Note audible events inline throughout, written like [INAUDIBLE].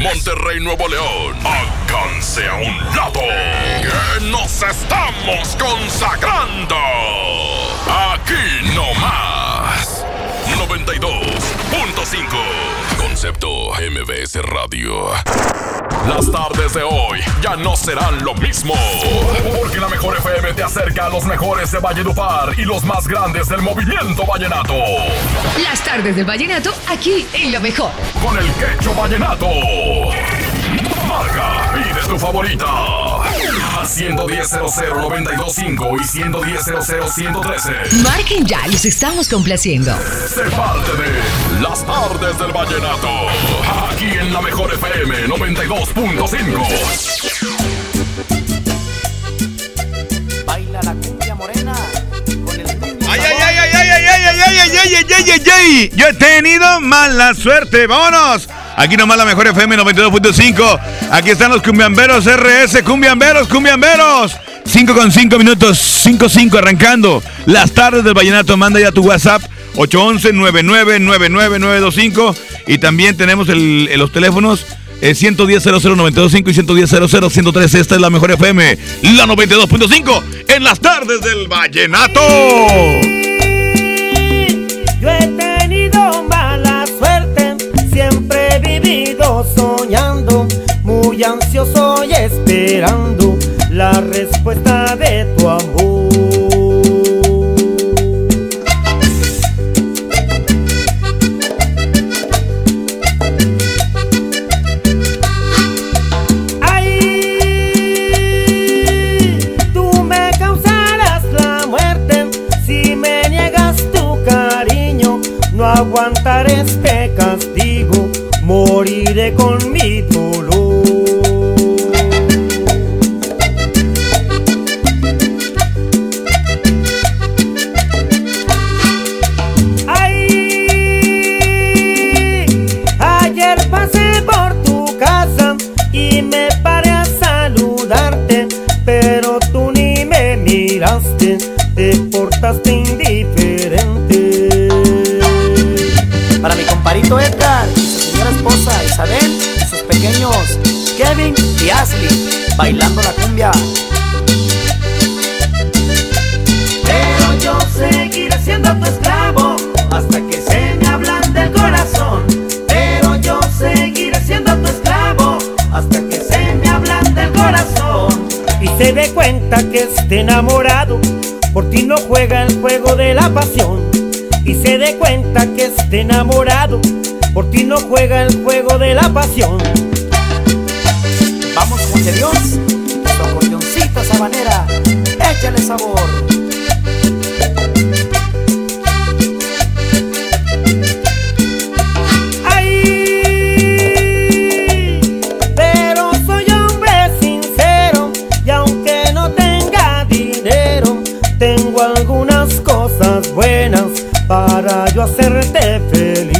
Monterrey, Nuevo León. Háganse a un lado. Que nos estamos consagrando. Aquí no más. 92.5. Concepto MBS Radio. Las tardes de hoy ya no serán lo mismo. Porque la mejor FM te acerca a los mejores de Valledupar y los más grandes del movimiento vallenato. Las tardes del vallenato aquí en lo mejor. Con el quecho vallenato. Marca, pide tu favorita. A 110 925 y 110 113 Marquen ya, los estamos complaciendo. Sé parte de Las tardes del vallenato. Aquí en la mejor FM 92.5. Baila la cumbia morena con el ¡Ay, ay, ay, ay, ay, ay, ay, ay, ay, ay, ay, ay, ay, ay! Yo he tenido mala suerte. ¡Vámonos! Aquí nomás la mejor FM 92.5. Aquí están los cumbiamberos RS. Cumbiamberos, cumbiamberos. 5 con 5 minutos. 5-5 arrancando. Las tardes del vallenato. Manda ya tu WhatsApp. 811-999925. Y también tenemos el, el- los teléfonos. eh, 110 00925 y 110 103 Esta es la mejor FM, la 92.5 en las tardes del Vallenato. Yo muy ansioso y esperando la respuesta de tu amor. Vamos mujeros, con colloncito esabanera, échale sabor. Pero soy hombre sincero y aunque no tenga dinero, tengo algunas cosas buenas para yo hacerte feliz.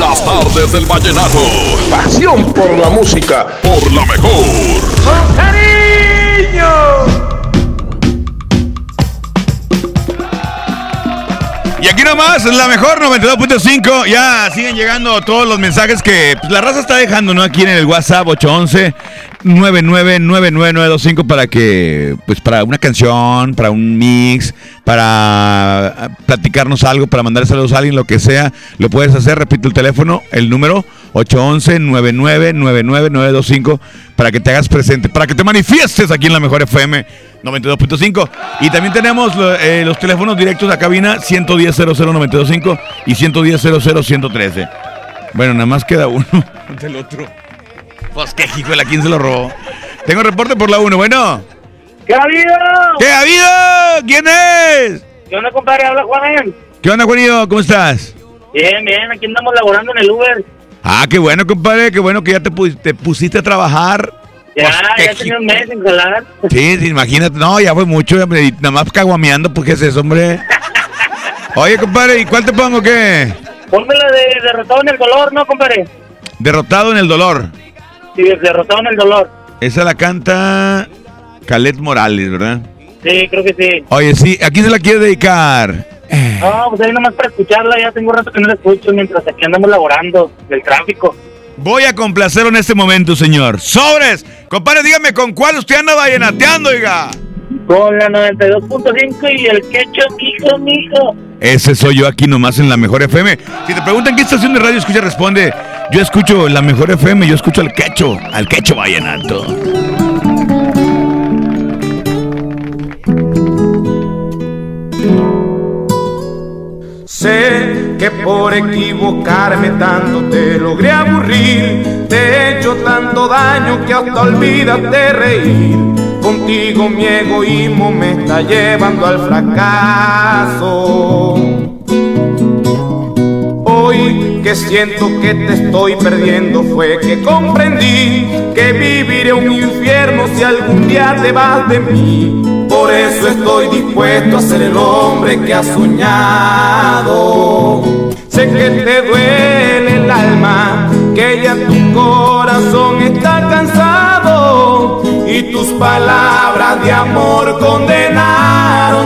Las tardes del vallenato. Pasión por la música. Por la mejor. ¡Con cariño! Y aquí nomás, la mejor 92.5. Ya siguen llegando todos los mensajes que pues, la raza está dejando, ¿no? Aquí en el WhatsApp 811 9999925 para que, pues para una canción, para un mix, para ah, platicarnos algo, para mandar saludos a alguien, lo que sea, lo puedes hacer. Repito el teléfono, el número 811-999925 para que te hagas presente, para que te manifiestes aquí en la mejor FM 92.5. Y también tenemos eh, los teléfonos directos la cabina 110-00-925 y 110-00-113. Bueno, nada más queda uno [LAUGHS] del otro. Pues qué hijo de quién se lo robó. Tengo reporte por la 1, bueno. ¿Qué ha habido? ¿Qué ha habido? ¿Quién es? ¿Qué onda, compadre? Habla Juan. ¿Qué onda, Juanillo? ¿Cómo estás? Bien, bien, aquí andamos laborando en el Uber. Ah, qué bueno, compadre, qué bueno que ya te, te pusiste a trabajar. Ya, pues, ya tenía un mes sin jalar. Sí, imagínate, no, ya fue mucho, hombre, nada más caguameando, porque es eso, hombre? Oye, compadre, ¿y cuál te pongo qué? Ponme la de derrotado en el dolor, ¿no, compadre? Derrotado en el dolor. Sí, derrotado en el dolor. Esa la canta Calet Morales, ¿verdad? Sí, creo que sí. Oye, sí, ¿a quién se la quiere dedicar? No, pues ahí nomás para escucharla, ya tengo un rato que no la escucho mientras aquí andamos laborando del tráfico. Voy a complacerlo en este momento, señor. ¡Sobres! Compadre, dígame, ¿con cuál usted anda vallenateando, oiga? Con la 92.5 y el quecho, mijo, mijo. Ese soy yo aquí nomás en la Mejor FM. Si te preguntan qué estación de radio escucha, responde, yo escucho la Mejor FM, yo escucho al quecho, al quecho vallenato. Sé que por equivocarme tanto te logré aburrir, te he hecho tanto daño que hasta olvidas de reír. Contigo mi egoísmo me está llevando al fracaso. Que siento que te estoy perdiendo fue que comprendí que viviré un infierno si algún día te vas de mí. Por eso estoy dispuesto a ser el hombre que has soñado. Sé que te duele el alma, que ya tu corazón está cansado y tus palabras de amor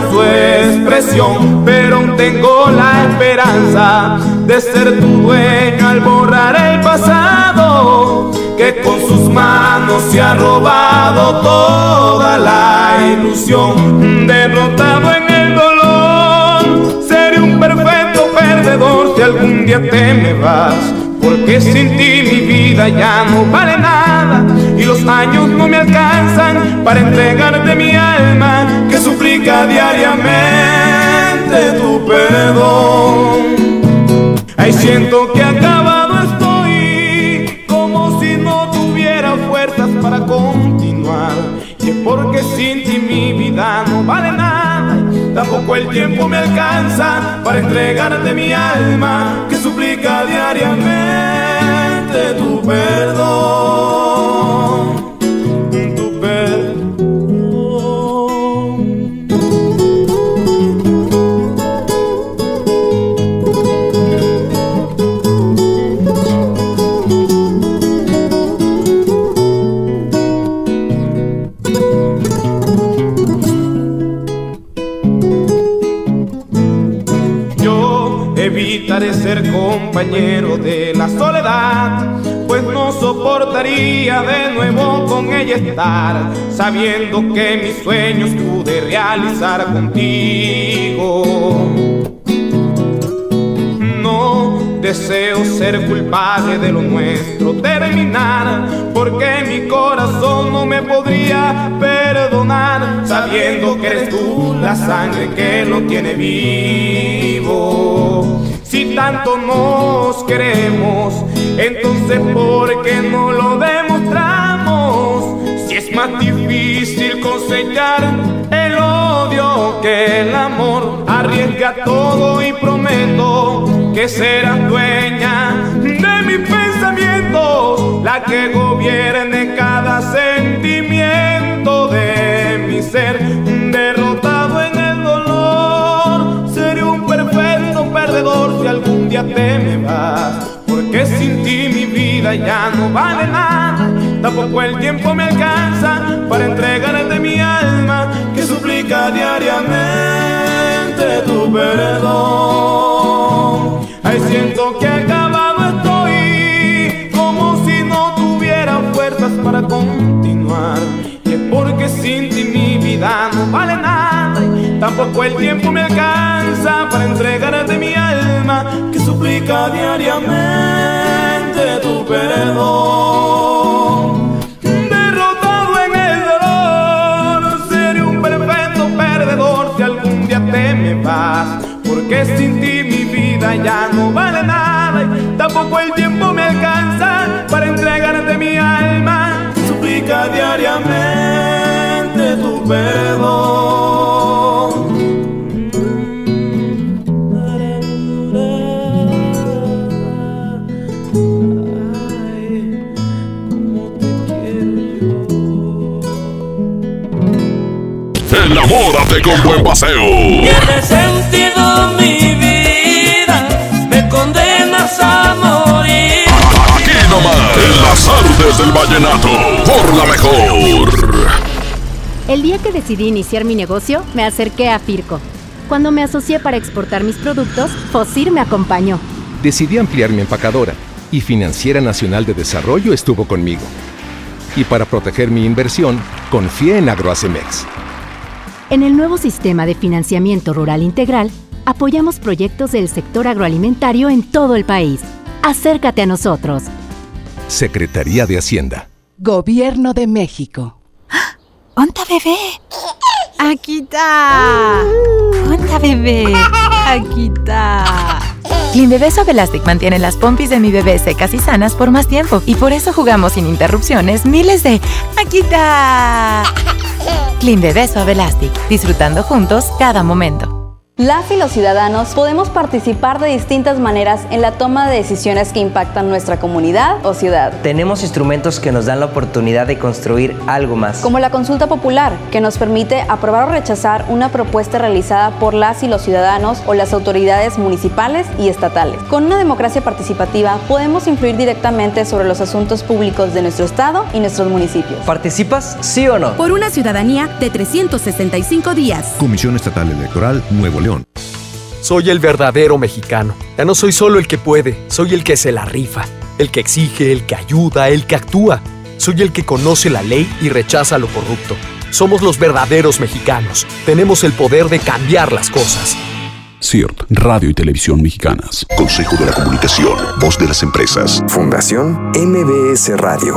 su expresión. Pero tengo la esperanza de ser tu dueño al borrar el pasado que con sus manos se ha robado toda la ilusión. Derrotado en el dolor, seré un perfecto perdedor si algún día te me vas. Porque sin ti mi vida ya no vale nada y los años no me alcanzan para entregarte mi alma que suplica diariamente tu perdón. Ahí siento que acabado estoy como si no tuviera fuerzas para continuar. Y es porque sin ti mi vida no vale nada. Tampoco el tiempo me alcanza para entregarte mi alma que suplica diariamente tu perdón. Compañero de la soledad, pues no soportaría de nuevo con ella estar, sabiendo que mis sueños pude realizar contigo. No deseo ser culpable de lo nuestro terminar, porque mi corazón no me podría perdonar, sabiendo que eres tú la sangre que lo tiene vivo. Si tanto nos queremos, entonces ¿por qué no lo demostramos? Si es más difícil cosechar el odio que el amor, arriesga todo y prometo que serás dueña de mis pensamientos, la que gobierne cada sentimiento de mi ser, si algún día te me vas, porque vida ya no vale nada. Tampoco el tiempo me alcanza para entregarte mi alma que suplica diariamente tu perdón. Ay, siento que acabado estoy, como si no tuviera fuerzas para continuar. Y es porque sin ti mi vida no vale nada. Tampoco el tiempo me alcanza para entregarte mi alma que suplica diariamente tu perdón. Derrotado en el dolor, seré un perfecto perdedor si algún día te me vas. Porque sin ti mi vida ya no vale nada tampoco el tiempo me alcanza para entregarte mi alma. Suplica diariamente tu perdón. Enamórate con buen paseo. Tiene sentido mi vida, me condenas a morir. Aquí nomás, en las artes del vallenato, por la mejor. El día que decidí iniciar mi negocio, me acerqué a Firco. Cuando me asocié para exportar mis productos, Fosir me acompañó. Decidí ampliar mi empacadora y Financiera Nacional de Desarrollo estuvo conmigo. Y para proteger mi inversión, confié en Agroacemex. En el nuevo sistema de financiamiento rural integral, apoyamos proyectos del sector agroalimentario en todo el país. Acércate a nosotros. Secretaría de Hacienda. Gobierno de México. [GASPS] ¡Onta bebé! Aquí está. ¡Onta bebé! [LAUGHS] Aquí está. Clean Bebé Suave Elastic mantiene las pompis de mi bebé secas y sanas por más tiempo y por eso jugamos sin interrupciones miles de ¡Aquí está! [LAUGHS] Clean Bebé Suave Elastic, disfrutando juntos cada momento. Las y los ciudadanos podemos participar de distintas maneras en la toma de decisiones que impactan nuestra comunidad o ciudad. Tenemos instrumentos que nos dan la oportunidad de construir algo más. Como la consulta popular, que nos permite aprobar o rechazar una propuesta realizada por las y los ciudadanos o las autoridades municipales y estatales. Con una democracia participativa podemos influir directamente sobre los asuntos públicos de nuestro estado y nuestros municipios. ¿Participas, sí o no? Por una ciudadanía de 365 días. Comisión Estatal Electoral Nuevo León. Soy el verdadero mexicano. Ya no soy solo el que puede, soy el que se la rifa, el que exige, el que ayuda, el que actúa. Soy el que conoce la ley y rechaza lo corrupto. Somos los verdaderos mexicanos. Tenemos el poder de cambiar las cosas. CIRT, Radio y Televisión Mexicanas. Consejo de la Comunicación, Voz de las Empresas. Fundación MBS Radio.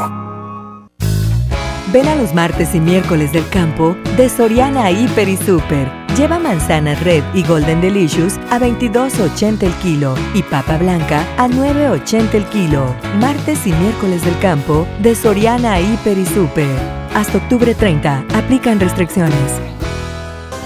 Ven a los martes y miércoles del campo de Soriana Hiper y Super. Lleva manzana red y golden delicious a 22.80 el kilo y papa blanca a 9.80 el kilo. Martes y miércoles del campo de Soriana Hiper y Super. Hasta octubre 30. Aplican restricciones.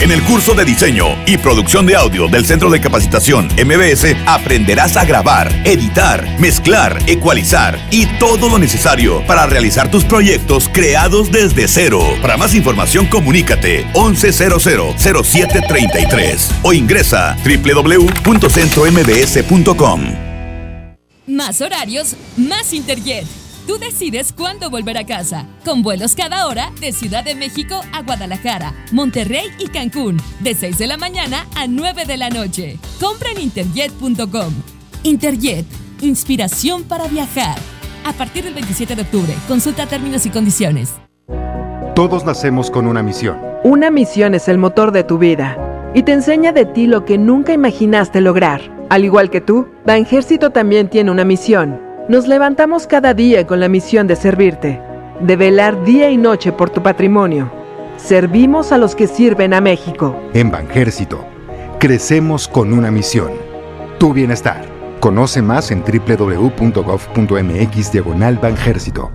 En el curso de diseño y producción de audio del Centro de Capacitación MBS aprenderás a grabar, editar, mezclar, ecualizar y todo lo necesario para realizar tus proyectos creados desde cero. Para más información comunícate 11000733 o ingresa www.centrombs.com. Más horarios, más Interjet. Tú decides cuándo volver a casa. Con vuelos cada hora de Ciudad de México a Guadalajara, Monterrey y Cancún. De 6 de la mañana a 9 de la noche. Compra en interjet.com. Interjet, inspiración para viajar. A partir del 27 de octubre, consulta términos y condiciones. Todos nacemos con una misión. Una misión es el motor de tu vida y te enseña de ti lo que nunca imaginaste lograr. Al igual que tú, Banjército también tiene una misión nos levantamos cada día con la misión de servirte, de velar día y noche por tu patrimonio. Servimos a los que sirven a México. En Banjército, crecemos con una misión. Tu bienestar. Conoce más en www.gov.mx diagonal Banjército.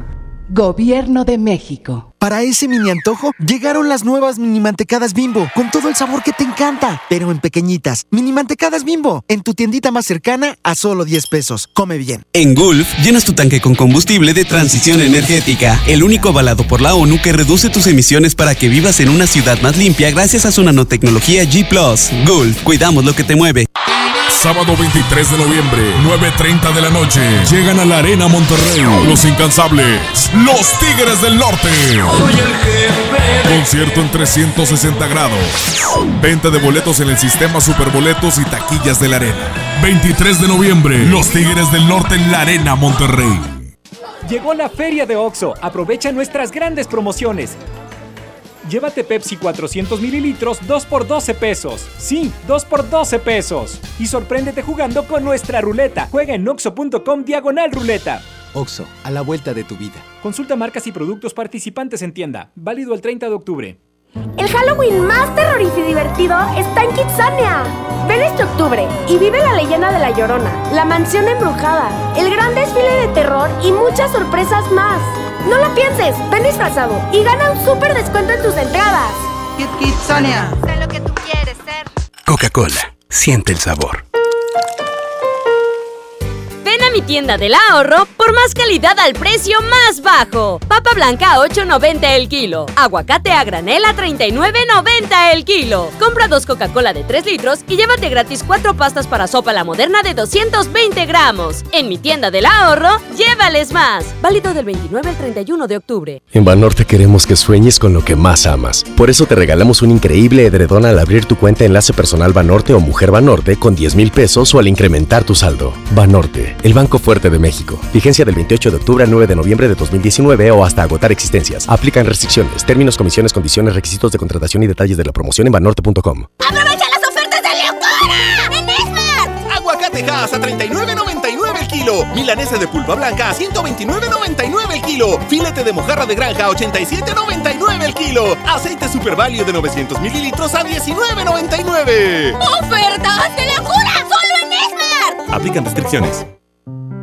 Gobierno de México. Para ese mini antojo, llegaron las nuevas mini mantecadas bimbo, con todo el sabor que te encanta, pero en pequeñitas. Mini mantecadas bimbo, en tu tiendita más cercana a solo 10 pesos. Come bien. En Gulf, llenas tu tanque con combustible de transición energética, el único avalado por la ONU que reduce tus emisiones para que vivas en una ciudad más limpia gracias a su nanotecnología G ⁇ Gulf, cuidamos lo que te mueve. Sábado 23 de noviembre, 9.30 de la noche. Llegan a la Arena Monterrey. Los incansables. Los Tigres del Norte. Concierto en 360 grados. Venta de boletos en el sistema Superboletos y taquillas de la Arena. 23 de noviembre, Los Tigres del Norte en la Arena Monterrey. Llegó la feria de OXO. Aprovecha nuestras grandes promociones. Llévate Pepsi 400 mililitros 2 por 12 pesos. Sí, 2 por 12 pesos. Y sorpréndete jugando con nuestra ruleta. Juega en oxo.com diagonal ruleta. Oxo, a la vuelta de tu vida. Consulta marcas y productos participantes en tienda. Válido el 30 de octubre. El Halloween más terrorífico y divertido está en Kitsania. Ven este octubre y vive la leyenda de La Llorona, la mansión embrujada, el gran desfile de terror y muchas sorpresas más. No lo pienses, ven disfrazado y gana un súper descuento en tus entradas. Kit Kitsania. Sé lo que tú quieres ser. Coca-Cola, siente el sabor. Ven a mi tienda del ahorro por más calidad al precio más bajo. Papa blanca a 8.90 el kilo. Aguacate a granel a 39.90 el kilo. Compra dos Coca-Cola de 3 litros y llévate gratis cuatro pastas para sopa la moderna de 220 gramos. En mi tienda del ahorro, llévales más. Válido del 29 al 31 de octubre. En Banorte queremos que sueñes con lo que más amas. Por eso te regalamos un increíble edredón al abrir tu cuenta Enlace Personal Banorte o Mujer Banorte con 10 mil pesos o al incrementar tu saldo. Banorte, el Banco Fuerte de México. Vigencia del 28 de octubre al 9 de noviembre de 2019 o hasta agotar existencias. Aplican restricciones, términos, comisiones, condiciones, requisitos de contratación y detalles de la promoción en banorte.com. ¡Aprovecha las ofertas de locura! ¡En Esmar! Aguacate Hass a 39.99 el kilo. Milanesa de pulpa blanca a 129.99 el kilo. Filete de mojarra de granja a 87.99 el kilo. Aceite Super Value de 900 mililitros a 19.99. ¡Ofertas de locura! ¡Solo en Esmar! Aplican restricciones.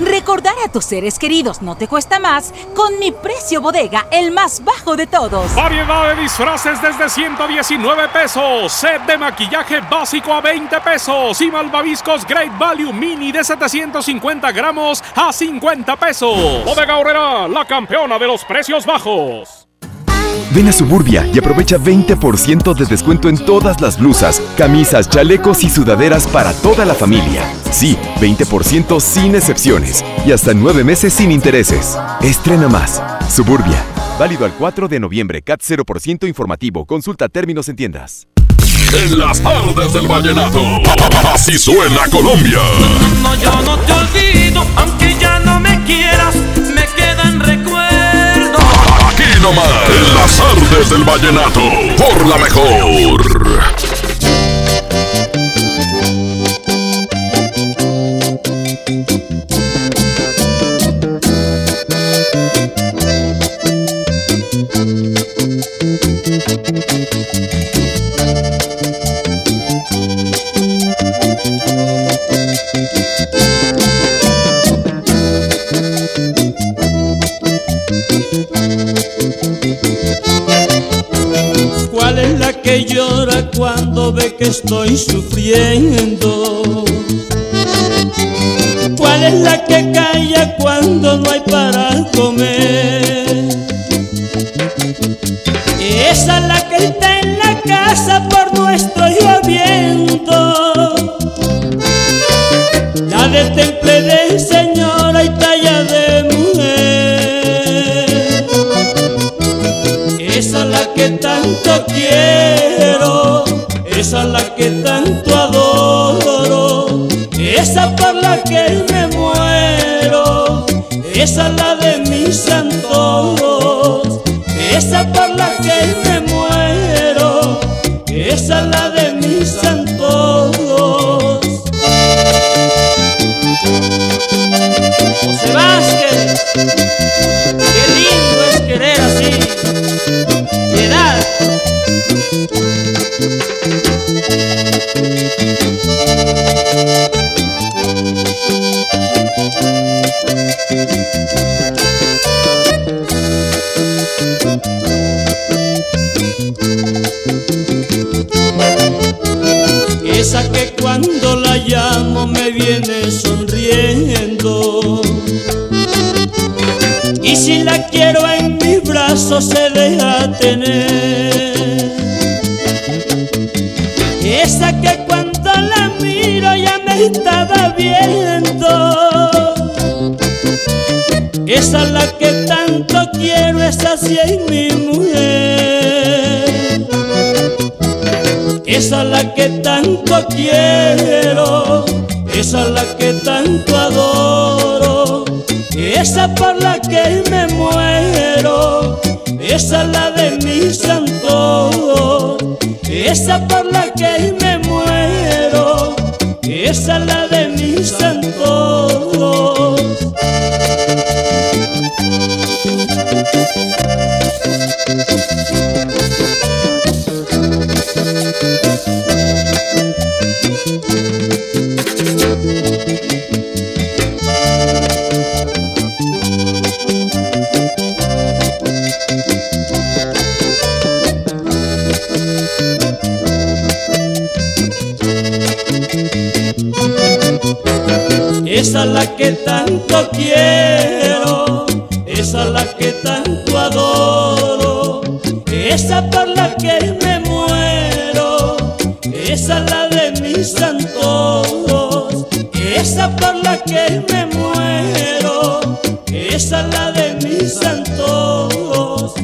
Recordar a tus seres queridos no te cuesta más con mi precio bodega, el más bajo de todos. Variedad de disfraces desde 119 pesos. Set de maquillaje básico a 20 pesos. Y malvaviscos Great Value Mini de 750 gramos a 50 pesos. Bodega Horrera, la campeona de los precios bajos. Ven a Suburbia y aprovecha 20% de descuento en todas las blusas, camisas, chalecos y sudaderas para toda la familia. Sí, 20% sin excepciones y hasta nueve meses sin intereses. Estrena más. Suburbia. Válido al 4 de noviembre. CAT 0% informativo. Consulta términos en tiendas. En las tardes del vallenato. Así suena Colombia. No, yo no te olvido, aunque ya no me quieras, me quedan recuerdos. Nomás, en las tardes del vallenato. Por la mejor. Que estoy sufriendo? ¿Cuál es la que calla cuando no hay para comer? Esa es la que está en la casa por esa es la de mis santos, esa por la que me muero, esa es la de mis antojos. José Vázquez, qué lindo es querer así, piedad. Sí es mi mujer. Esa es la que tanto quiero, esa es la que tanto adoro, esa por la que me muero, esa es la de mis antojos, esa por la que me muero, esa es la esa es la que tanto adoro, esa por la que me muero, esa es la de mis antojos, esa por la que me muero, esa es la de mis antojos,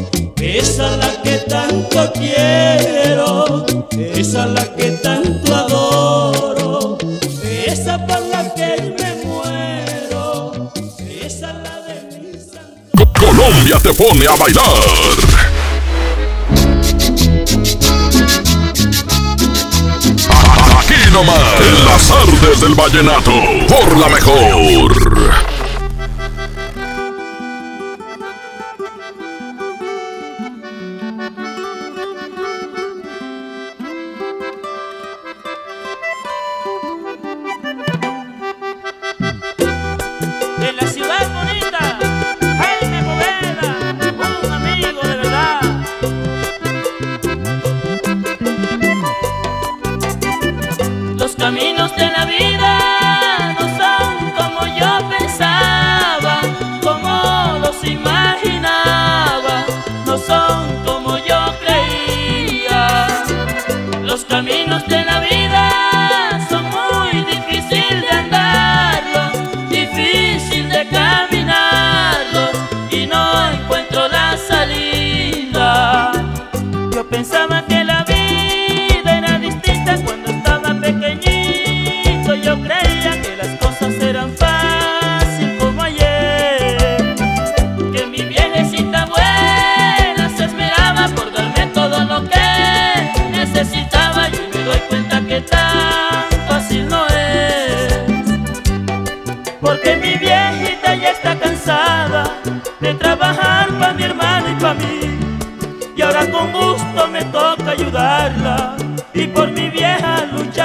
esa es la que tanto quiero, esa es la que tanto adoro, Colombia te pone a bailar. Aquí nomás, en las artes del vallenato, por la mejor.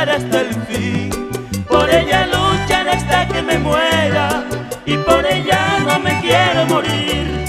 Hasta el fin. Por ella luchar hasta que me muera y por ella no me quiero morir.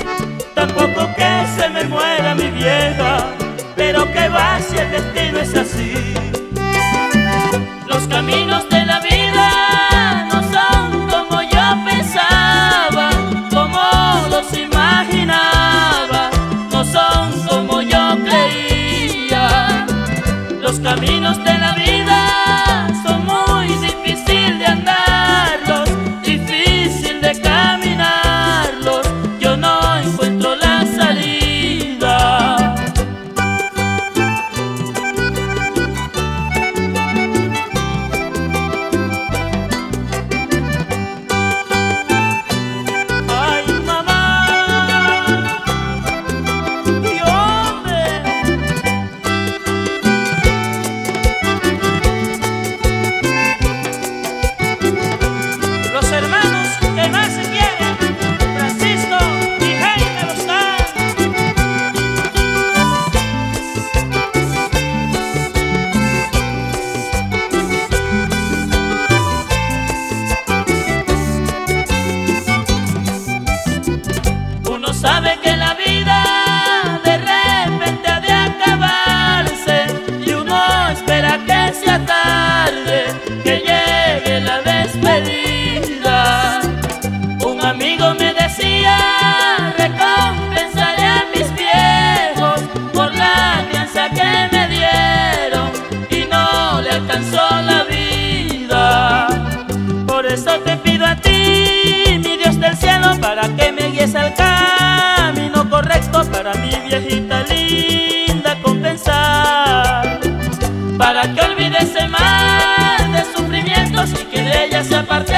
Se aparte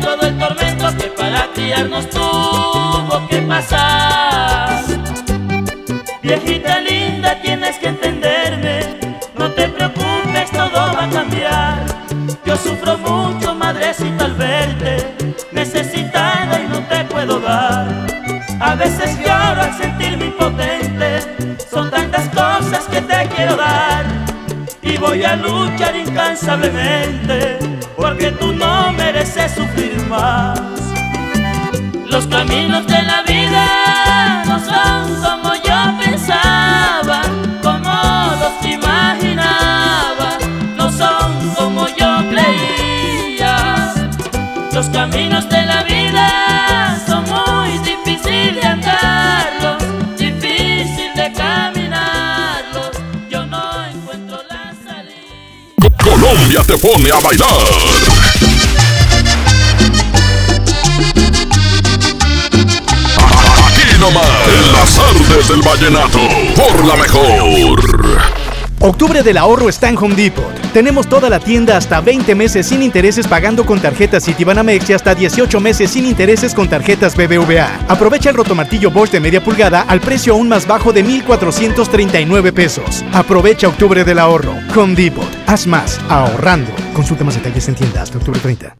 todo el tormento que para criarnos tuvo que pasar. Viejita linda, tienes que entenderme, no te preocupes, todo va a cambiar. Yo sufro mucho, madrecita, al verte, necesitada y no te puedo dar. A veces lloro al sentirme impotente, son tantas cosas que te quiero dar. Y voy a luchar incansablemente, porque tú no mereces sufrir más. Los caminos de la vida no son como yo pensaba, como los imaginaba, no son como yo creía. Los caminos de la vida son muy difíciles de andarlos, difícil de caminarlos. Colombia te pone a bailar. Aquí nomás, en las artes del vallenato, por la mejor. Octubre del ahorro está en Home Depot. Tenemos toda la tienda hasta 20 meses sin intereses pagando con tarjetas Citibanamex y hasta 18 meses sin intereses con tarjetas BBVA. Aprovecha el rotomartillo Bosch de media pulgada al precio aún más bajo de 1,439 pesos. Aprovecha Octubre del ahorro. Home Depot. Haz más ahorrando. Consulta más detalles en tienda hasta octubre 30.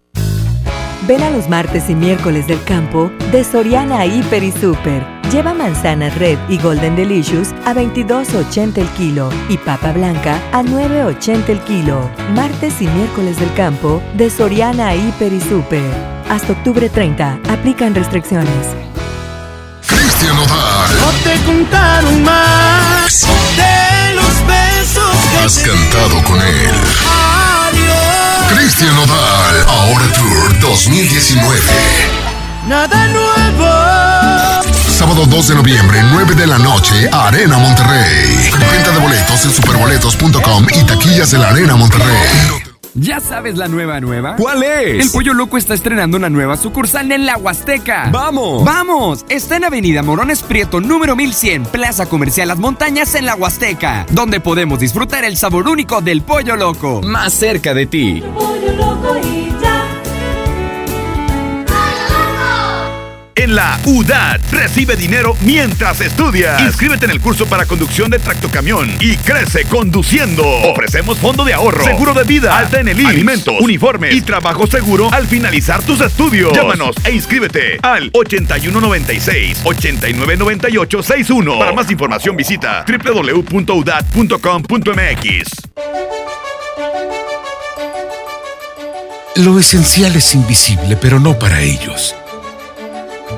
Ven a los martes y miércoles del campo de Soriana Hiper y Super. Lleva manzana red y golden delicious a 22.80 el kilo y papa blanca a 9.80 el kilo. Martes y miércoles del campo de Soriana Hiper y Super. Hasta octubre 30. Aplican restricciones. Cristian Nodal. No te contaron más de los besos que Has te cantado con él. Adiós. Cristian Nodal, ahora Tour 2019. Nada nuevo. Sábado 2 de noviembre, 9 de la noche, Arena Monterrey. Venta de boletos en superboletos.com y taquillas de la Arena Monterrey. ¿Ya sabes la nueva nueva? ¿Cuál es? El Pollo Loco está estrenando una nueva sucursal en la Huasteca. ¡Vamos! ¡Vamos! Está en Avenida Morones Prieto, número 1100, Plaza Comercial Las Montañas en la Huasteca, donde podemos disfrutar el sabor único del Pollo Loco. Más cerca de ti. Pollo loco y En la UDAT recibe dinero mientras estudias. Inscríbete en el curso para conducción de tractocamión y crece conduciendo. Ofrecemos fondo de ahorro, seguro de vida, alta en el IMSS, alimentos, uniformes y trabajo seguro al finalizar tus estudios. Llámanos e inscríbete al 8196 8998 61. Para más información visita www.udat.com.mx. Lo esencial es invisible, pero no para ellos.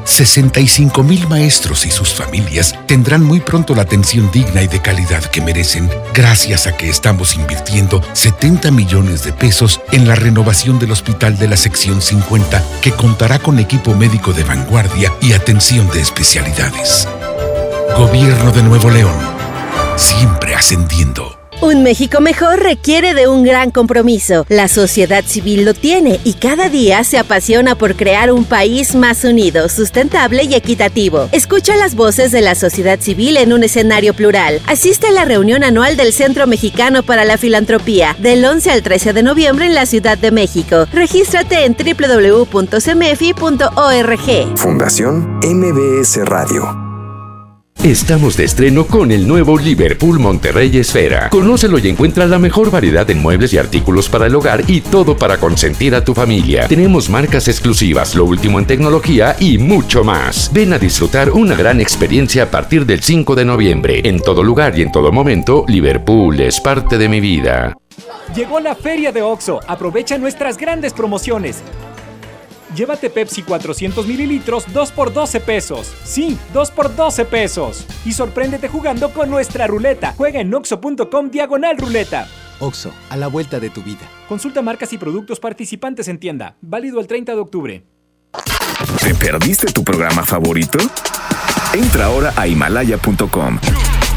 65 mil maestros y sus familias tendrán muy pronto la atención digna y de calidad que merecen gracias a que estamos invirtiendo 70 millones de pesos en la renovación del hospital de la sección 50 que contará con equipo médico de vanguardia y atención de especialidades. Gobierno de Nuevo León, siempre ascendiendo. Un México mejor requiere de un gran compromiso. La sociedad civil lo tiene y cada día se apasiona por crear un país más unido, sustentable y equitativo. Escucha las voces de la sociedad civil en un escenario plural. Asiste a la reunión anual del Centro Mexicano para la Filantropía del 11 al 13 de noviembre en la Ciudad de México. Regístrate en www.cmefi.org. Fundación MBS Radio. Estamos de estreno con el nuevo Liverpool Monterrey Esfera. Conócelo y encuentra la mejor variedad en muebles y artículos para el hogar y todo para consentir a tu familia. Tenemos marcas exclusivas, lo último en tecnología y mucho más. Ven a disfrutar una gran experiencia a partir del 5 de noviembre. En todo lugar y en todo momento, Liverpool es parte de mi vida. Llegó la feria de OXO. Aprovecha nuestras grandes promociones. Llévate Pepsi 400 mililitros 2 por 12 pesos. Sí, 2 por 12 pesos. Y sorpréndete jugando con nuestra ruleta. Juega en oxo.com diagonal ruleta. Oxo, a la vuelta de tu vida. Consulta marcas y productos participantes en tienda. Válido el 30 de octubre. ¿Te perdiste tu programa favorito? Entra ahora a himalaya.com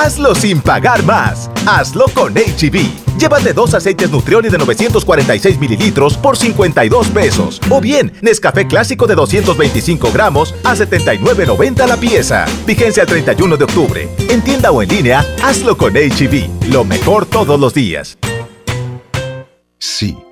Hazlo sin pagar más. Hazlo con HB. Llévate dos aceites Nutrioli de 946 mililitros por 52 pesos. O bien, Nescafé clásico de 225 gramos a 79.90 la pieza. Vigencia el 31 de octubre. En tienda o en línea, hazlo con HB. Lo mejor todos los días. Sí,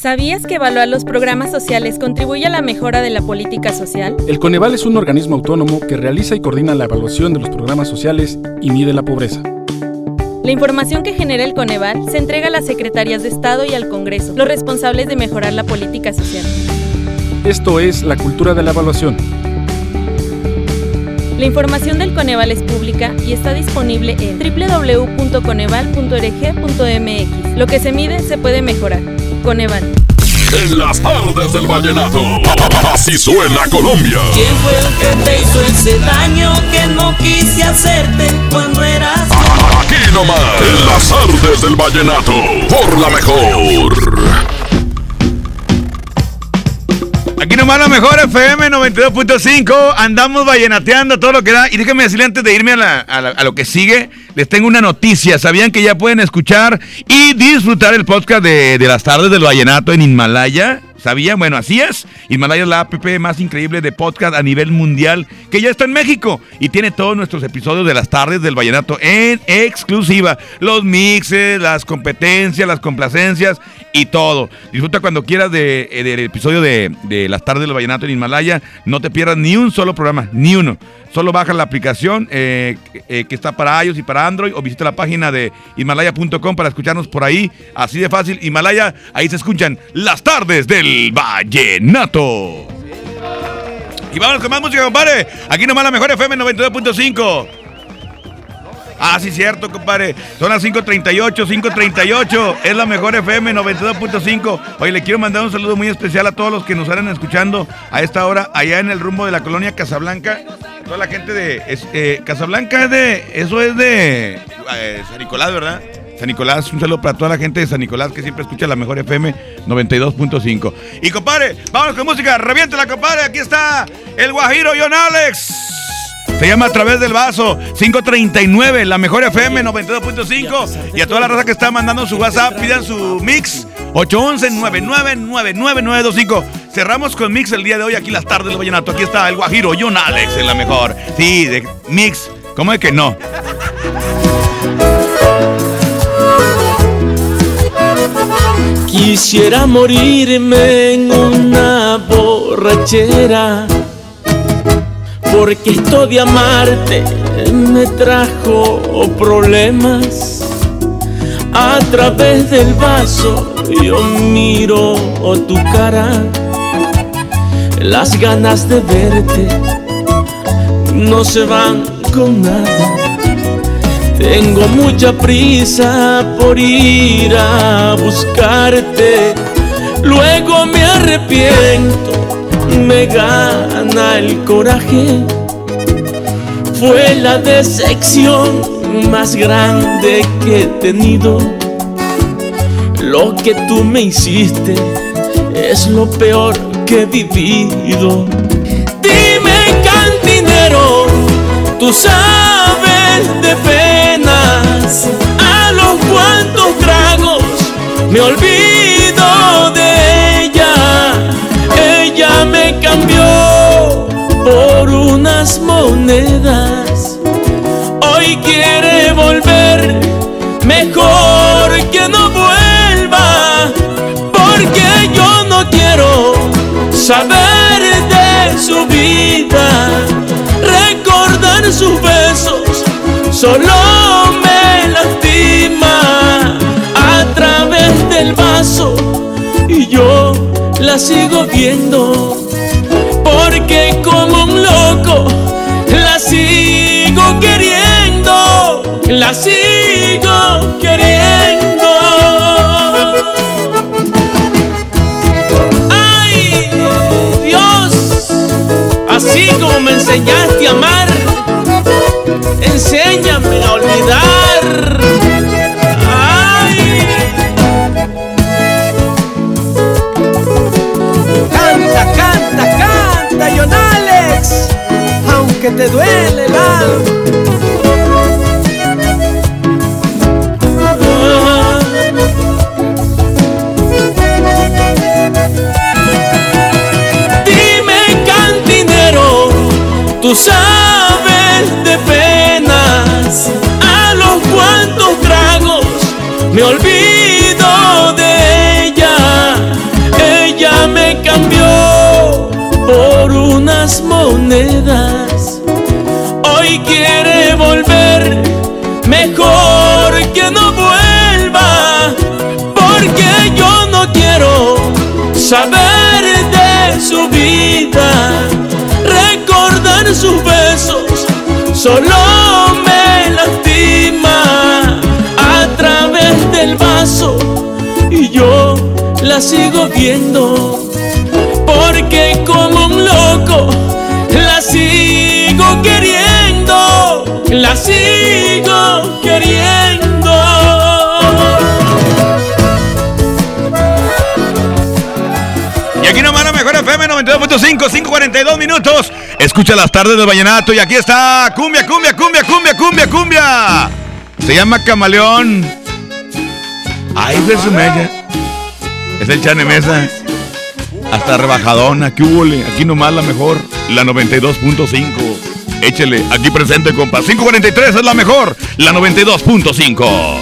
¿Sabías que evaluar los programas sociales contribuye a la mejora de la política social? El Coneval es un organismo autónomo que realiza y coordina la evaluación de los programas sociales y mide la pobreza. La información que genera el Coneval se entrega a las secretarías de Estado y al Congreso, los responsables de mejorar la política social. Esto es la cultura de la evaluación. La información del Coneval es pública y está disponible en www.coneval.org.mx. Lo que se mide se puede mejorar. Coneval. En las tardes del vallenato. Así suena Colombia. ¿Quién fue el que te hizo ese daño que no quise hacerte cuando eras Aquí nomás. En las tardes del vallenato. Por la mejor. Aquí nomás la mejor FM 92.5. Andamos vallenateando todo lo que da. Y déjenme decirle antes de irme a, la- a la- a lo que sigue, les tengo una noticia. ¿Sabían que ya pueden escuchar y disfrutar el podcast de, de las tardes del vallenato en Himalaya? ¿Sabían? Bueno, así es. Himalaya es la app más increíble de podcast a nivel mundial que ya está en México y tiene todos nuestros episodios de las tardes del vallenato en exclusiva. Los mixes, las competencias, las complacencias y todo. Disfruta cuando quieras de, eh, del episodio de, de las tardes del vallenato en Himalaya. No te pierdas ni un solo programa, ni uno. Solo baja la aplicación eh, eh, que está para iOS y para Android o visita la página de himalaya.com para escucharnos por ahí. Así de fácil. Himalaya, ahí se escuchan las tardes del vallenato. Y vamos con más música, compadre. Aquí nomás la mejor FM 92.5. Ah, sí, cierto, compadre. Son las 5.38, 5.38. Es la mejor FM 92.5. Oye, le quiero mandar un saludo muy especial a todos los que nos están escuchando a esta hora allá en el rumbo de la colonia Casablanca. Toda la gente de... eh, Casablanca es de... Eso es de... eh, San Nicolás, ¿verdad? San Nicolás, un saludo para toda la gente de San Nicolás que siempre escucha la mejor FM 92.5. Y compadre, vámonos con música, reviéntela, compadre. Aquí está el Guajiro John Alex. Se llama A través del vaso 539, la mejor FM 92.5. Y a toda la raza que está mandando su WhatsApp, pidan su mix 811-999925. Cerramos con mix el día de hoy, aquí las tardes del vallenato. Aquí está el Guajiro John Alex en la mejor. Sí, de mix. ¿Cómo es que no? Quisiera morirme en una borrachera, porque esto de amarte me trajo problemas. A través del vaso yo miro tu cara, las ganas de verte no se van con nada. Tengo mucha prisa por ir a buscarte. Luego me arrepiento, me gana el coraje. Fue la decepción más grande que he tenido. Lo que tú me hiciste es lo peor que he vivido. Dime, cantinero, tú sabes de penas a los cuantos tragos me olvido de ella. Ella me cambió por unas monedas. Hoy quiere volver, mejor que no vuelva, porque yo no quiero saber de su vida, recordar sus besos, solo me lastima a través del vaso y yo la sigo viendo, porque como un loco la sigo queriendo, la sigo queriendo. Ay, Dios, así como me enseñaste a amar, enséñame a olvidar. Ay, Canta, canta, canta, John Alex, aunque te duele el. Dime cantinero, tú sabes olvido de ella. Ella me cambió por unas monedas. Hoy quiere volver, mejor que no vuelva, porque yo no quiero saber de su vida, recordar sus besos, solo me porque como un loco la sigo queriendo, la sigo queriendo. Y aquí nomás la mejor FM 92.5, 5.42 minutos. Escucha las tardes del vallenato y aquí está cumbia, cumbia, cumbia, cumbia, cumbia, cumbia. Se llama Camaleón. Ay, de su mella. Es el Chane Mesa. Hasta rebajadona, aquí hubo, aquí nomás la mejor, la 92.5. Échele, aquí presente, compa. 543 es la mejor, la 92.5.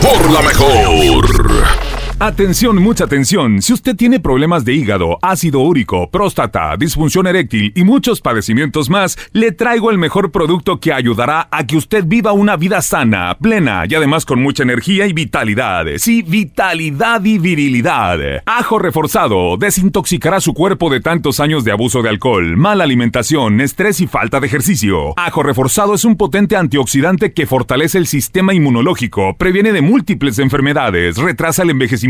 por la mejor. Atención, mucha atención. Si usted tiene problemas de hígado, ácido úrico, próstata, disfunción eréctil y muchos padecimientos más, le traigo el mejor producto que ayudará a que usted viva una vida sana, plena y además con mucha energía y vitalidad. Sí, vitalidad y virilidad. Ajo reforzado desintoxicará su cuerpo de tantos años de abuso de alcohol, mala alimentación, estrés y falta de ejercicio. Ajo reforzado es un potente antioxidante que fortalece el sistema inmunológico, previene de múltiples enfermedades, retrasa el envejecimiento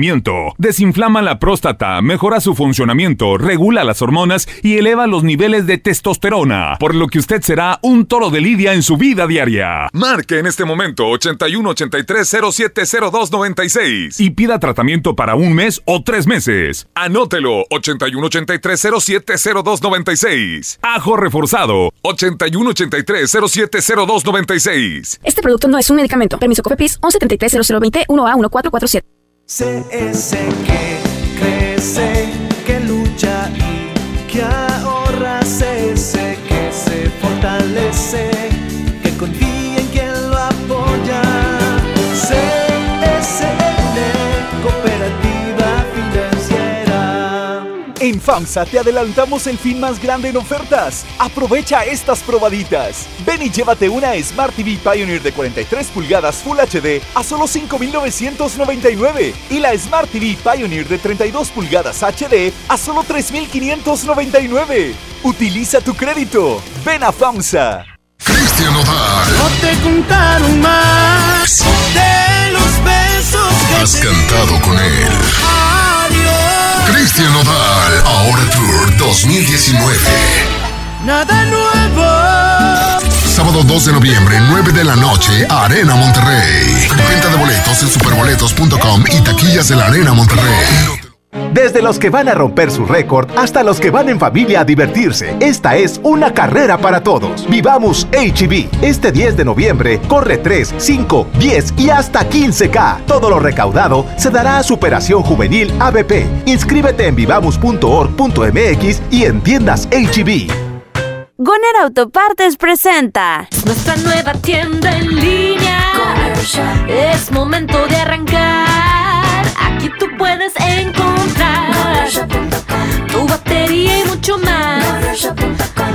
desinflama la próstata, mejora su funcionamiento, regula las hormonas y eleva los niveles de testosterona, por lo que usted será un toro de lidia en su vida diaria. Marque en este momento 81 83 0702 96 y pida tratamiento para un mes o tres meses. Anótelo 81 83 0702 96. Ajo reforzado 81 83 0702 96. Este producto no es un medicamento. Permiso COFEPRIS 173 0020 1A 1447. CS que crece, En FAMSA te adelantamos el fin más grande en ofertas. Aprovecha estas probaditas. Ven y llévate una Smart TV Pioneer de 43 pulgadas Full HD a solo 5.999 y la Smart TV Pioneer de 32 pulgadas HD a solo 3.599. Utiliza tu crédito. Ven a FAMSA. Cristian Nodal. No te contaron más de los besos que Has cantado con él. Cristian Nodal, ahora Tour 2019. Nada nuevo. Sábado 2 de noviembre, 9 de la noche, Arena Monterrey. Venta de boletos en superboletos.com y taquillas de la Arena Monterrey. Desde los que van a romper su récord hasta los que van en familia a divertirse, esta es una carrera para todos. Vivamos HB. Este 10 de noviembre corre 3, 5, 10 y hasta 15K. Todo lo recaudado se dará a Superación Juvenil ABP. Inscríbete en vivamos.org.mx y en tiendas HB. Goner Autopartes presenta Nuestra nueva tienda en línea. Es momento de arrancar. Aquí tú puedes encontrar tu batería y mucho más.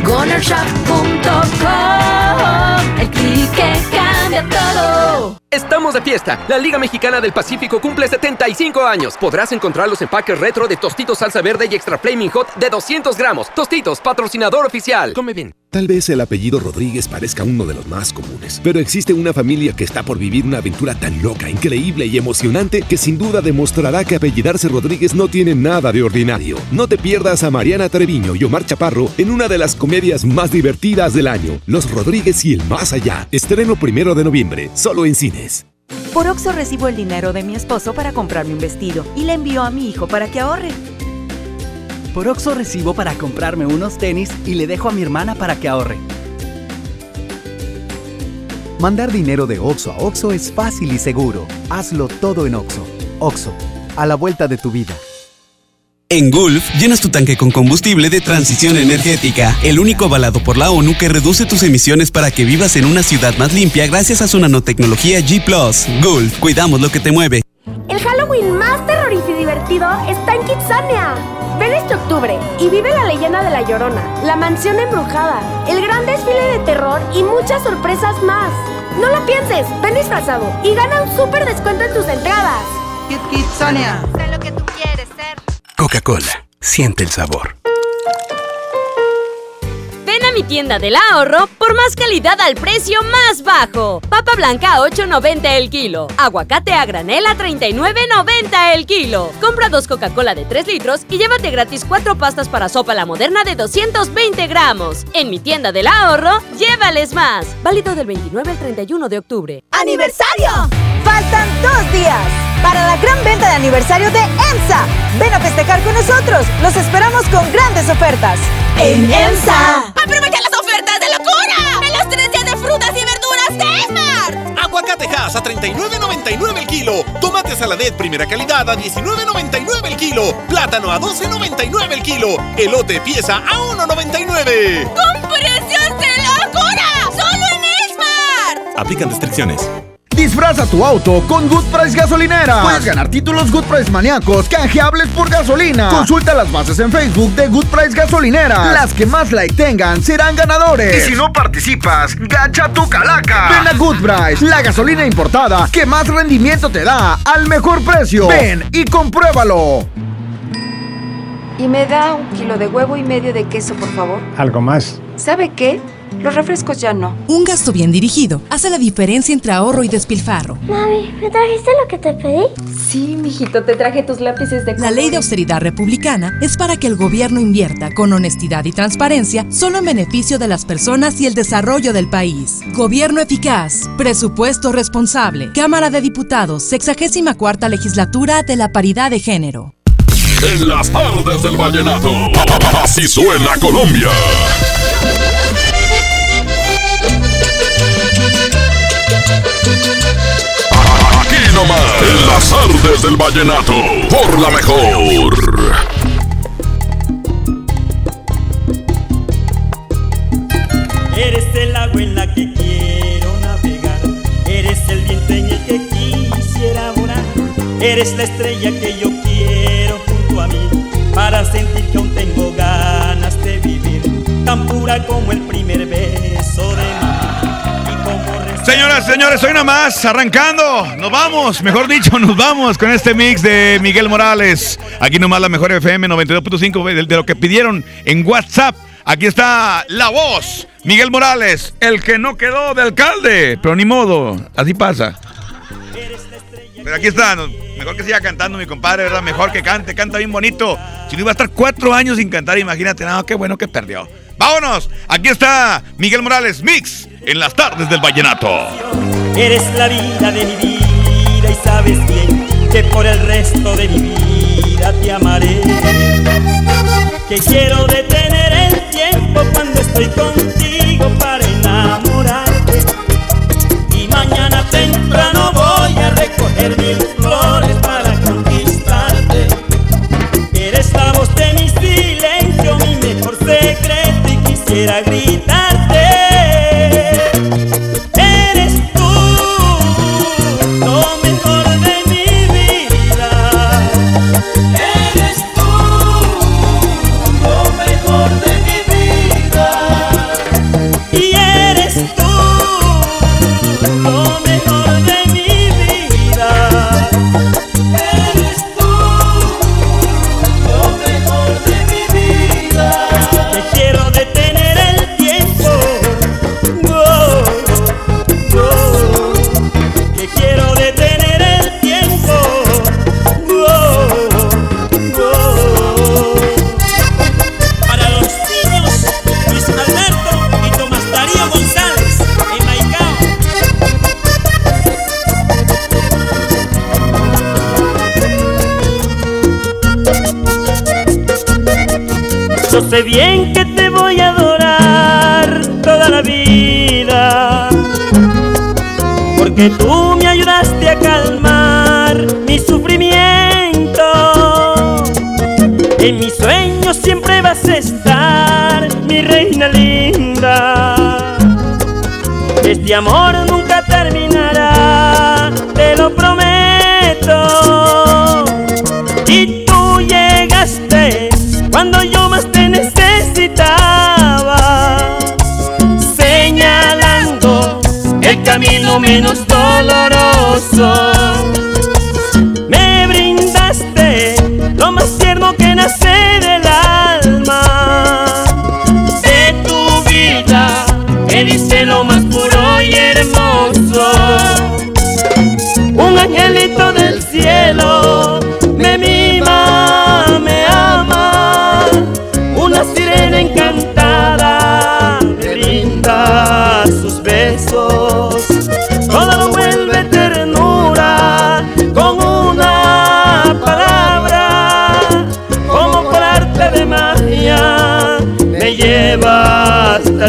GonerShop.com El clic que cambia todo. Estamos de fiesta. La Liga Mexicana del Pacífico cumple 75 años. Podrás encontrar los empaques retro de Tostitos Salsa Verde y Extra Flaming Hot de 200 gramos. Tostitos, patrocinador oficial. Come bien. Tal vez el apellido Rodríguez parezca uno de los más comunes, pero existe una familia que está por vivir una aventura tan loca, increíble y emocionante que sin duda demostrará que apellidarse Rodríguez no tiene nada de ordinario. No te pierdas a Mariana Treviño y Omar Chaparro en una de las comedias más divertidas del año, Los Rodríguez y el Más Allá. Estreno primero de noviembre, solo en Por Oxo recibo el dinero de mi esposo para comprarme un vestido y le envío a mi hijo para que ahorre. Por Oxo recibo para comprarme unos tenis y le dejo a mi hermana para que ahorre. Mandar dinero de Oxo a Oxo es fácil y seguro. Hazlo todo en Oxo. Oxo, a la vuelta de tu vida. En Gulf, llenas tu tanque con combustible de transición energética, el único avalado por la ONU que reduce tus emisiones para que vivas en una ciudad más limpia gracias a su nanotecnología G ⁇ Gulf, cuidamos lo que te mueve. El Halloween más terrorífico y divertido está en Kitsania. Ven este octubre y vive la leyenda de La Llorona, la mansión embrujada, el gran desfile de terror y muchas sorpresas más. No lo pienses, ven disfrazado y gana un súper descuento en tus entradas. Kit Kitsania. Coca-Cola, siente el sabor. Ven a mi tienda del ahorro por más calidad al precio más bajo. Papa blanca a 8.90 el kilo. Aguacate a granel a 39.90 el kilo. Compra dos Coca-Cola de 3 litros y llévate gratis cuatro pastas para sopa la moderna de 220 gramos. En mi tienda del ahorro, llévales más. Válido del 29 al 31 de octubre. ¡Aniversario! Faltan dos días para la gran venta de aniversario de EMSA. Ven a festejar con nosotros. Los esperamos con grandes ofertas. En EMSA. ¡Aprovecha las ofertas de locura! ¡En los tres días de frutas y verduras de Esmar! Aguacate Aguacatejas a 39.99 el kilo. Tomate saladet primera calidad a 19.99 el kilo. Plátano a 12.99 el kilo. Elote pieza a 1.99. ¡Con precios de locura! ¡Solo en Esmar! Aplican restricciones. Disfraza tu auto con Good Price Gasolinera. Puedes ganar títulos Good Price maníacos canjeables por gasolina. Consulta las bases en Facebook de Good Price Gasolinera. Las que más like tengan serán ganadores. Y si no participas, gacha tu calaca. Ven a Good Price, la gasolina importada que más rendimiento te da al mejor precio. Ven y compruébalo. Y me da un kilo de huevo y medio de queso, por favor. ¿Algo más? ¿Sabe qué? Los refrescos ya no. Un gasto bien dirigido hace la diferencia entre ahorro y despilfarro. Mami, ¿me trajiste lo que te pedí? Sí, mijito, te traje tus lápices de La ley de austeridad republicana es para que el gobierno invierta con honestidad y transparencia solo en beneficio de las personas y el desarrollo del país. Gobierno eficaz, presupuesto responsable. Cámara de Diputados, 64 cuarta legislatura de la paridad de género. En las tardes del vallenato. Así suena Colombia. Nomás. En las tardes del vallenato. Por la mejor. Eres el agua en la que quiero navegar. Eres el viento en el que quisiera volar. Eres la estrella que yo quiero junto a mí. Para sentir que aún tengo ganas de vivir. Tan pura como el primer beso de Señoras, señores, hoy nomás, arrancando, nos vamos, mejor dicho, [LAUGHS] nos vamos con este mix de Miguel Morales. Aquí nomás la mejor FM 92.5 de, lo que pidieron en WhatsApp. Aquí está la voz, Miguel Morales, el que no quedó de alcalde, pero ni modo, así pasa. Pero aquí está, mejor que siga cantando mi compadre, ¿verdad? Mejor que cante, canta bien bonito. Si no iba a estar cuatro años sin cantar, imagínate, no, qué bueno que perdió. Vámonos, aquí está Miguel Morales, mix en las tardes del vallenato. Eres la vida de mi vida y sabes bien que por el resto de mi vida te amaré. Que quiero detener el tiempo cuando estoy contigo señalando el camino menos doloroso.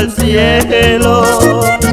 El cielo.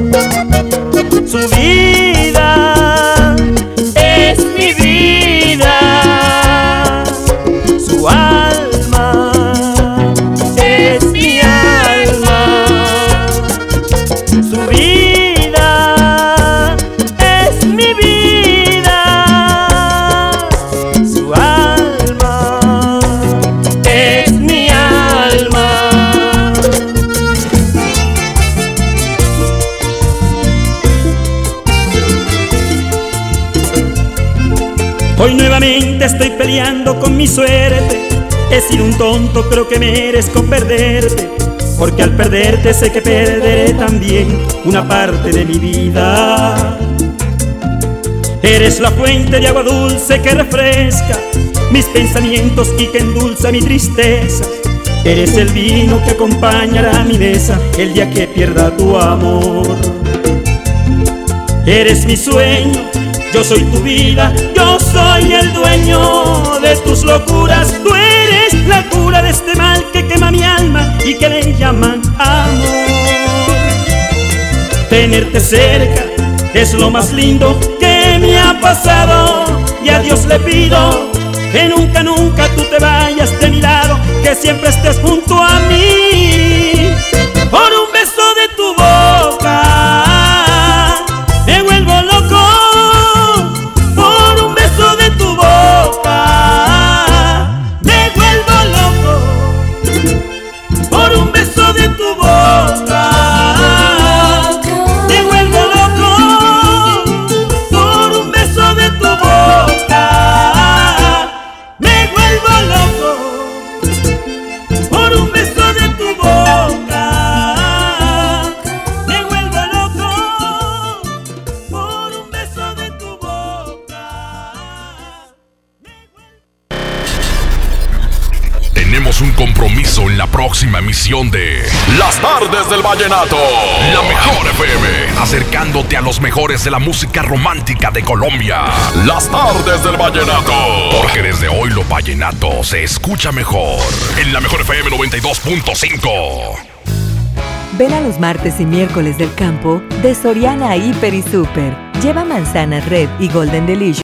Mi suerte. He sido un tonto, creo que merezco perderte. Porque al perderte sé que perderé también una parte de mi vida. Eres la fuente de agua dulce que refresca mis pensamientos y que endulza mi tristeza. Eres el vino que acompañará mi mesa el día que pierda tu amor. Eres mi sueño, yo soy tu vida, yo soy el dueño de tus locuras. Tú eres la cura de este mal que quema mi alma y que le llaman amor. Tenerte cerca es lo más lindo que me ha pasado y a Dios le pido que nunca, nunca tú te vayas de mi lado, que siempre estés junto a mí. Próxima emisión de Las Tardes del Vallenato. La mejor FM, acercándote a los mejores de la música romántica de Colombia. Las Tardes del Vallenato. Porque desde hoy lo vallenato se escucha mejor. En la mejor FM 92.5. Ven a los martes y miércoles del campo de Soriana Hiper y Super. Lleva manzana red y Golden Delicious